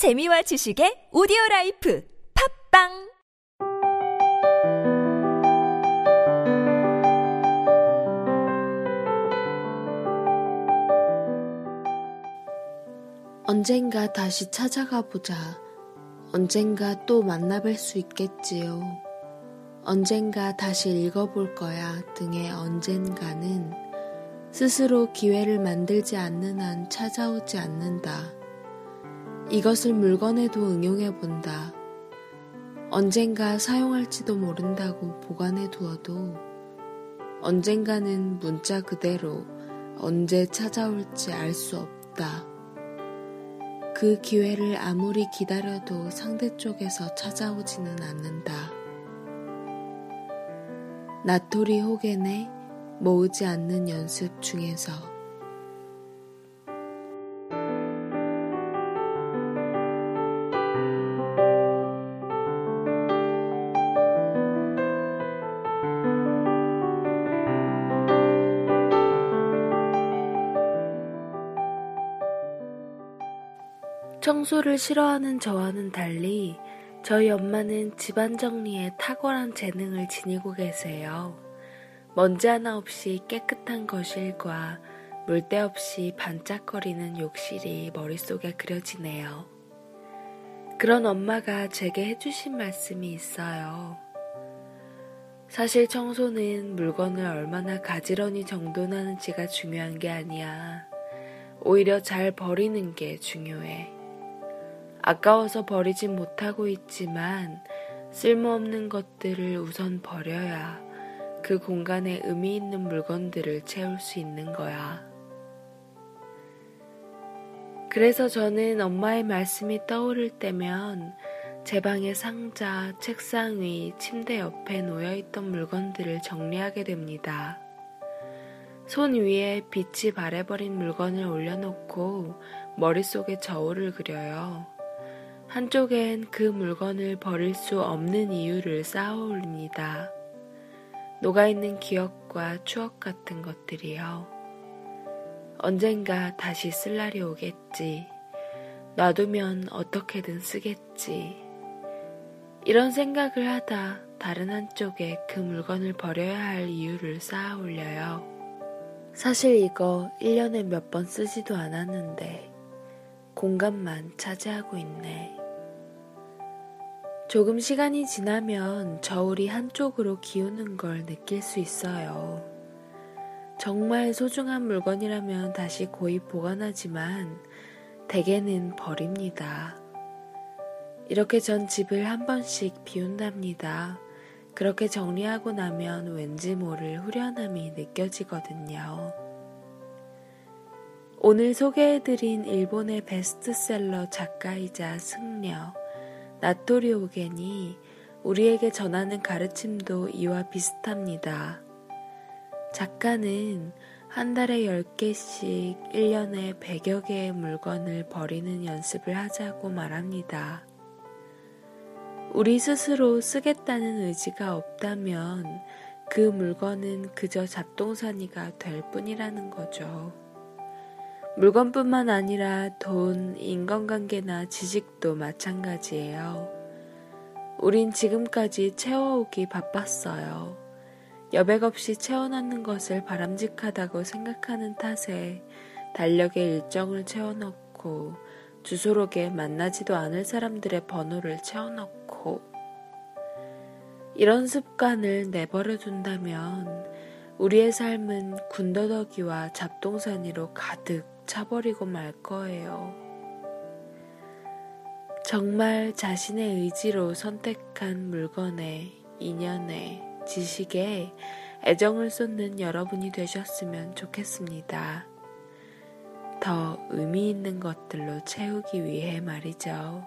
재미와 지식의 오디오 라이프 팟빵 언젠가 다시 찾아가 보자. 언젠가 또 만나뵐 수 있겠지요. 언젠가 다시 읽어볼 거야 등의 언젠가는 스스로 기회를 만들지 않는 한 찾아오지 않는다. 이것을 물건에도 응용해 본다. 언젠가 사용할지도 모른다고 보관해 두어도 언젠가는 문자 그대로 언제 찾아올지 알 수 없다. 그 기회를 아무리 기다려도 상대 쪽에서 찾아오지는 않는다. 나토리 호겐의 모으지 않는 연습 중에서 청소를 싫어하는 저와는 달리 저희 엄마는 집안 정리에 탁월한 재능을 지니고 계세요. 먼지 하나 없이 깨끗한 거실과 물때 없이 반짝거리는 욕실이 머릿속에 그려지네요. 그런 엄마가 제게 해주신 말씀이 있어요. 사실 청소는 물건을 얼마나 가지런히 정돈하는지가 중요한 게 아니야. 오히려 잘 버리는 게 중요해. 아까워서 버리진 못하고 있지만 쓸모없는 것들을 우선 버려야 그 공간에 의미 있는 물건들을 채울 수 있는 거야. 그래서 저는 엄마의 말씀이 떠오를 때면 제 방의 상자, 책상 위, 침대 옆에 놓여있던 물건들을 정리하게 됩니다. 손 위에 빛이 바래버린 물건을 올려놓고 머릿속에 저울을 그려요. 한쪽엔 그 물건을 버릴 수 없는 이유를 쌓아 올립니다. 녹아있는 기억과 추억 같은 것들이요. 언젠가 다시 쓸 날이 오겠지. 놔두면 어떻게든 쓰겠지. 이런 생각을 하다 다른 한쪽에 그 물건을 버려야 할 이유를 쌓아 올려요. 사실 이거 1년에 몇 번 쓰지도 않았는데 공간만 차지하고 있네. 조금 시간이 지나면 저울이 한쪽으로 기우는 걸 느낄 수 있어요. 정말 소중한 물건이라면 다시 고이 보관하지만 대개는 버립니다. 이렇게 전 집을 한 번씩 비운답니다. 그렇게 정리하고 나면 왠지 모를 후련함이 느껴지거든요. 오늘 소개해드린 일본의 베스트셀러 작가이자 승려 나토리 오겐이 우리에게 전하는 가르침도 이와 비슷합니다. 작가는 한 달에 10개씩 1년에 100여 개의 물건을 버리는 연습을 하자고 말합니다. 우리 스스로 쓰겠다는 의지가 없다면 그 물건은 그저 잡동사니가 될 뿐이라는 거죠. 물건뿐만 아니라 돈, 인간관계나 지식도 마찬가지예요. 우린 지금까지 채워오기 바빴어요. 여백 없이 채워넣는 것을 바람직하다고 생각하는 탓에 달력에 일정을 채워넣고 주소록에 만나지도 않을 사람들의 번호를 채워넣고 이런 습관을 내버려 둔다면 우리의 삶은 군더더기와 잡동사니로 가득 차버리고 말 거예요. 정말 자신의 의지로 선택한 물건에, 인연에, 지식에 애정을 쏟는 여러분이 되셨으면 좋겠습니다. 더 의미 있는 것들로 채우기 위해 말이죠.